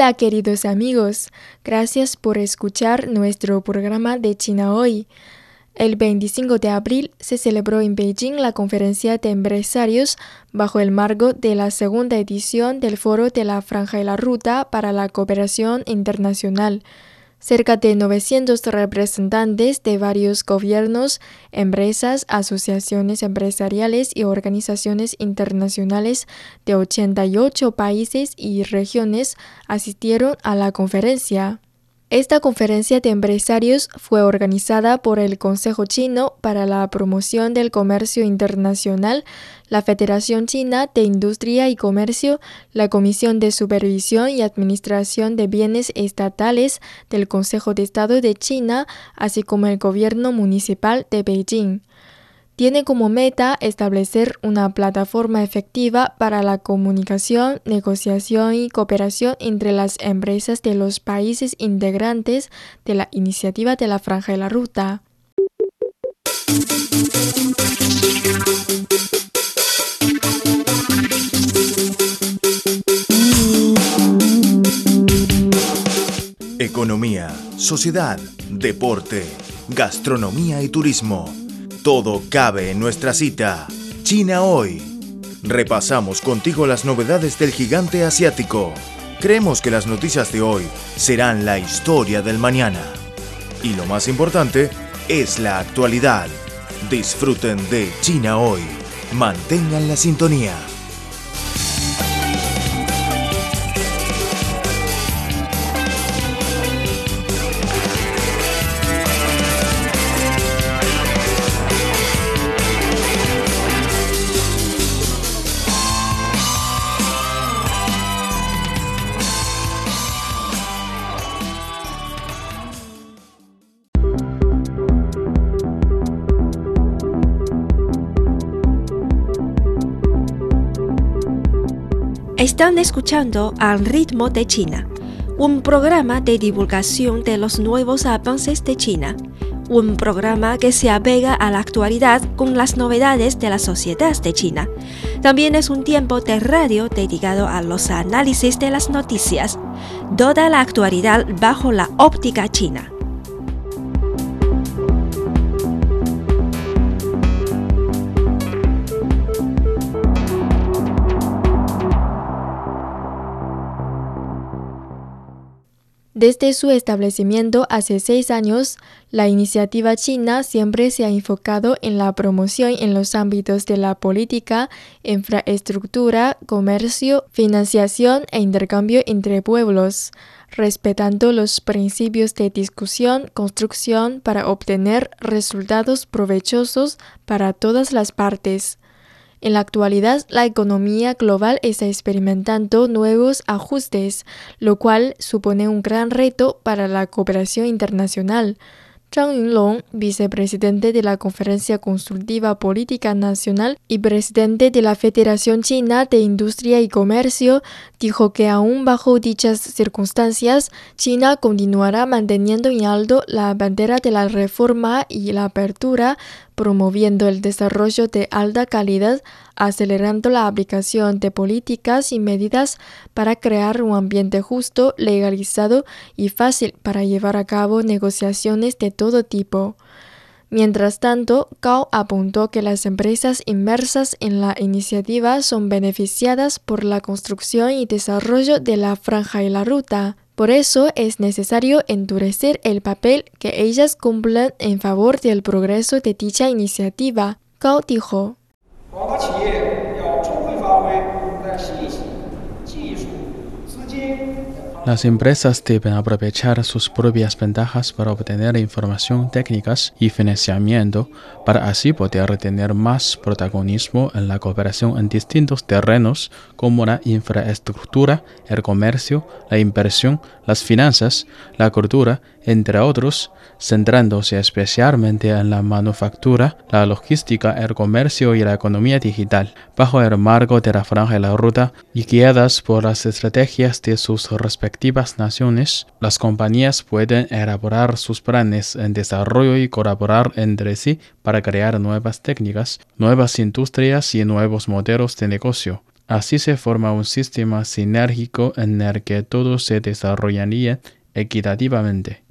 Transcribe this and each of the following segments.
Hola queridos amigos, gracias por escuchar nuestro programa de China hoy. El 25 de abril se celebró en Beijing la conferencia de empresarios bajo el marco de la segunda edición del Foro de la Franja y la Ruta para la Cooperación Internacional. Cerca de 900 representantes de varios gobiernos, empresas, asociaciones empresariales y organizaciones internacionales de 88 países y regiones asistieron a la conferencia. Esta conferencia de empresarios fue organizada por el Consejo Chino para la Promoción del Comercio Internacional, la Federación China de Industria y Comercio, la Comisión de Supervisión y Administración de Bienes Estatales del Consejo de Estado de China, así como el Gobierno Municipal de Beijing tiene como meta establecer una plataforma efectiva para la comunicación, negociación y cooperación entre las empresas de los países integrantes de la iniciativa de la Franja de la Ruta. Economía, sociedad, deporte, gastronomía y turismo todo cabe en nuestra cita. China hoy. Repasamos contigo las novedades del gigante asiático. Creemos que las noticias de hoy serán la historia del mañana. Y lo más importante es la actualidad. Disfruten de China hoy. Mantengan la sintonía. Están escuchando Al ritmo de China, un programa de divulgación de los nuevos avances de China, un programa que se apega a la actualidad con las novedades de la sociedad de China. También es un tiempo de radio dedicado a los análisis de las noticias, toda la actualidad bajo la óptica china. Desde su establecimiento hace seis años, la iniciativa china siempre se ha enfocado en la promoción en los ámbitos de la política, infraestructura, comercio, financiación e intercambio entre pueblos, respetando los principios de discusión, construcción para obtener resultados provechosos para todas las partes. En la actualidad, la economía global está experimentando nuevos ajustes, lo cual supone un gran reto para la cooperación internacional. Zhang Yunlong, vicepresidente de la Conferencia Consultiva Política Nacional y presidente de la Federación China de Industria y Comercio, dijo que aún bajo dichas circunstancias, China continuará manteniendo en alto la bandera de la reforma y la apertura promoviendo el desarrollo de alta calidad, acelerando la aplicación de políticas y medidas para crear un ambiente justo, legalizado y fácil para llevar a cabo negociaciones de todo tipo. Mientras tanto, Gao apuntó que las empresas inmersas en la iniciativa son beneficiadas por la construcción y desarrollo de la franja y la ruta. Por eso es necesario endurecer el papel que ellas cumplen en favor del progreso de dicha iniciativa. Gao dijo. Las empresas deben aprovechar sus propias ventajas para obtener información técnicas y financiamiento para así poder tener más protagonismo en la cooperación en distintos terrenos como la infraestructura, el comercio, la inversión, las finanzas, la cultura, entre otros, centrándose especialmente en la manufactura, la logística, el comercio y la economía digital, bajo el marco de la franja de la ruta y guiadas por las estrategias de sus respectivas naciones, las compañías pueden elaborar sus planes en desarrollo y colaborar entre sí para crear nuevas técnicas, nuevas industrias y nuevos modelos de negocio. Así se forma un sistema sinérgico en el que todo se desarrollaría equitativamente.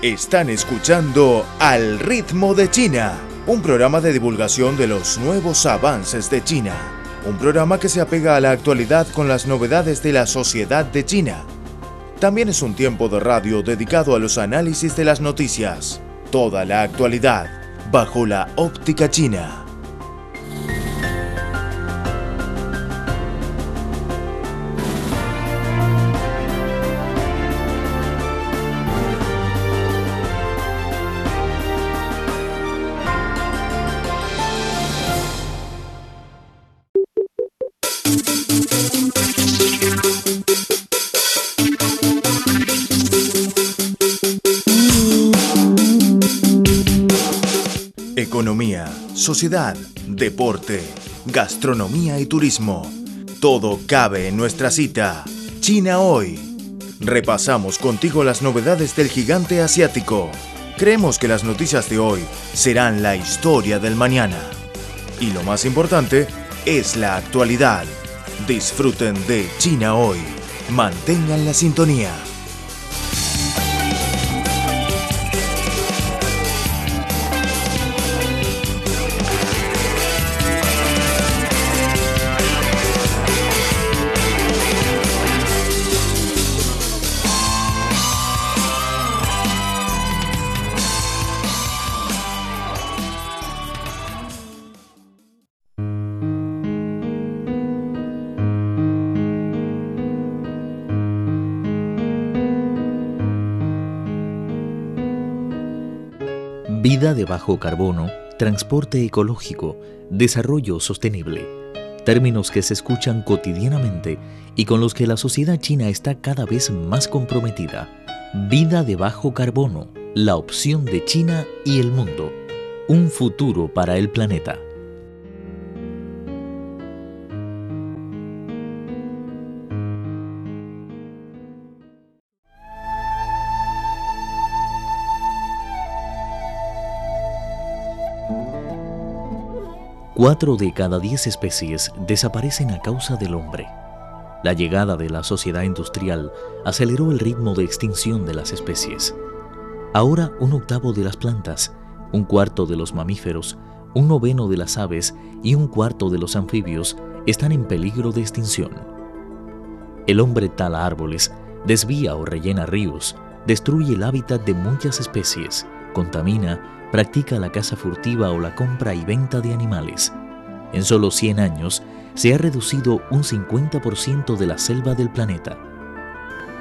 Están escuchando Al ritmo de China, un programa de divulgación de los nuevos avances de China. Un programa que se apega a la actualidad con las novedades de la sociedad de China. También es un tiempo de radio dedicado a los análisis de las noticias. Toda la actualidad bajo la óptica china. Economía, sociedad, deporte, gastronomía y turismo. Todo cabe en nuestra cita. China hoy. Repasamos contigo las novedades del gigante asiático. Creemos que las noticias de hoy serán la historia del mañana. Y lo más importante es la actualidad. Disfruten de China hoy. Mantengan la sintonía. Vida de bajo carbono, transporte ecológico, desarrollo sostenible. Términos que se escuchan cotidianamente y con los que la sociedad china está cada vez más comprometida. Vida de bajo carbono, la opción de China y el mundo. Un futuro para el planeta. Cuatro de cada diez especies desaparecen a causa del hombre. La llegada de la sociedad industrial aceleró el ritmo de extinción de las especies. Ahora un octavo de las plantas, un cuarto de los mamíferos, un noveno de las aves y un cuarto de los anfibios están en peligro de extinción. El hombre tala árboles, desvía o rellena ríos, destruye el hábitat de muchas especies, contamina, practica la caza furtiva o la compra y venta de animales. En solo 100 años se ha reducido un 50% de la selva del planeta.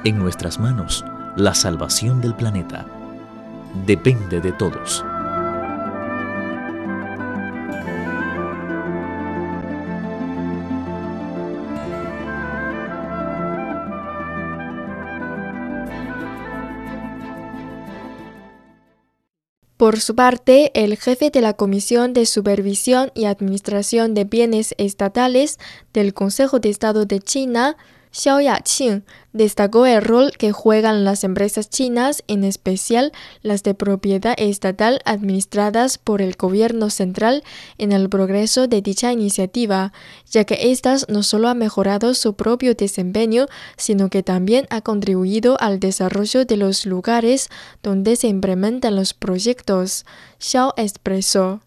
En nuestras manos, la salvación del planeta depende de todos. Por su parte, el jefe de la Comisión de Supervisión y Administración de Bienes Estatales del Consejo de Estado de China, Xiao Yaqing destacó el rol que juegan las empresas chinas, en especial las de propiedad estatal administradas por el gobierno central, en el progreso de dicha iniciativa, ya que éstas no solo han mejorado su propio desempeño, sino que también ha contribuido al desarrollo de los lugares donde se implementan los proyectos. Xiao expresó.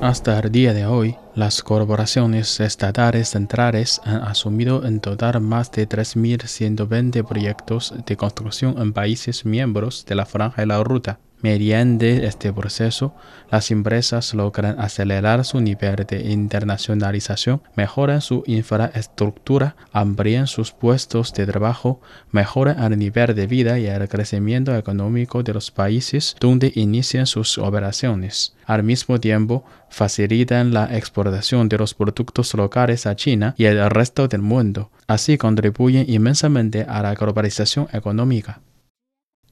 Hasta el día de hoy, las corporaciones estatales centrales han asumido en total más de 3.120 proyectos de construcción en países miembros de la Franja y la Ruta. Mediante este proceso, las empresas logran acelerar su nivel de internacionalización, mejoran su infraestructura, amplían sus puestos de trabajo, mejoran el nivel de vida y el crecimiento económico de los países donde inician sus operaciones. Al mismo tiempo, facilitan la exportación de los productos locales a China y el resto del mundo. Así contribuyen inmensamente a la globalización económica.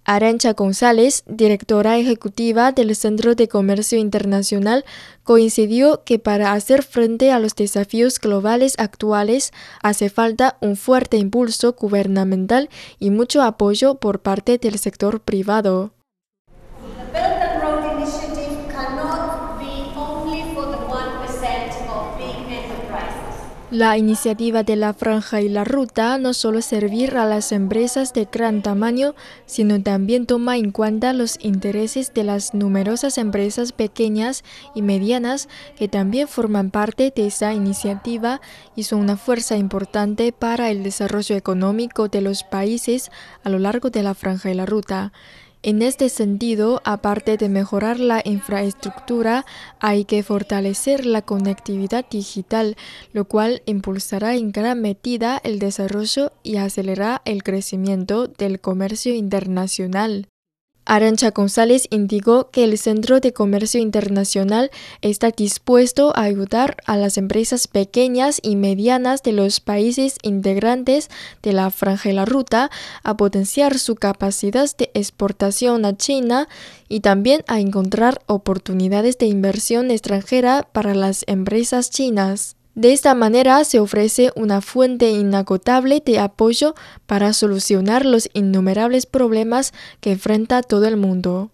Arancha González, directora ejecutiva del Centro de Comercio Internacional, coincidió que para hacer frente a los desafíos globales actuales hace falta un fuerte impulso gubernamental y mucho apoyo por parte del sector privado. La iniciativa de la franja y la ruta no solo servir a las empresas de gran tamaño, sino también toma en cuenta los intereses de las numerosas empresas pequeñas y medianas que también forman parte de esa iniciativa y son una fuerza importante para el desarrollo económico de los países a lo largo de la franja y la ruta. En este sentido, aparte de mejorar la infraestructura, hay que fortalecer la conectividad digital, lo cual impulsará en gran medida el desarrollo y acelerará el crecimiento del comercio internacional. Arancha González indicó que el Centro de Comercio Internacional está dispuesto a ayudar a las empresas pequeñas y medianas de los países integrantes de la Franja la Ruta a potenciar su capacidad de exportación a China y también a encontrar oportunidades de inversión extranjera para las empresas chinas. De esta manera se ofrece una fuente inagotable de apoyo para solucionar los innumerables problemas que enfrenta todo el mundo.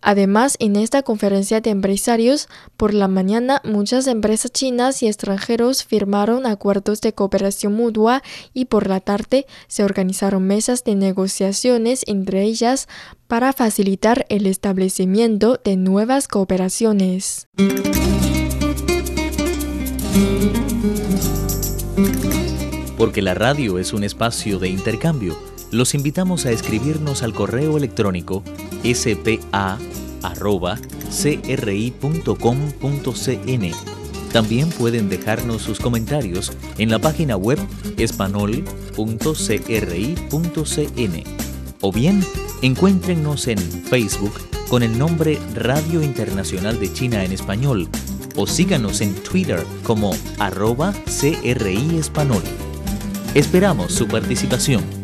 Además, en esta conferencia de empresarios, por la mañana muchas empresas chinas y extranjeros firmaron acuerdos de cooperación mutua y por la tarde se organizaron mesas de negociaciones entre ellas para facilitar el establecimiento de nuevas cooperaciones. Porque la radio es un espacio de intercambio, los invitamos a escribirnos al correo electrónico spa.cri.com.cn. También pueden dejarnos sus comentarios en la página web espanol.cri.cn. O bien, encuéntrenos en Facebook con el nombre Radio Internacional de China en Español o síganos en Twitter como arroba CRI Esperamos su participación.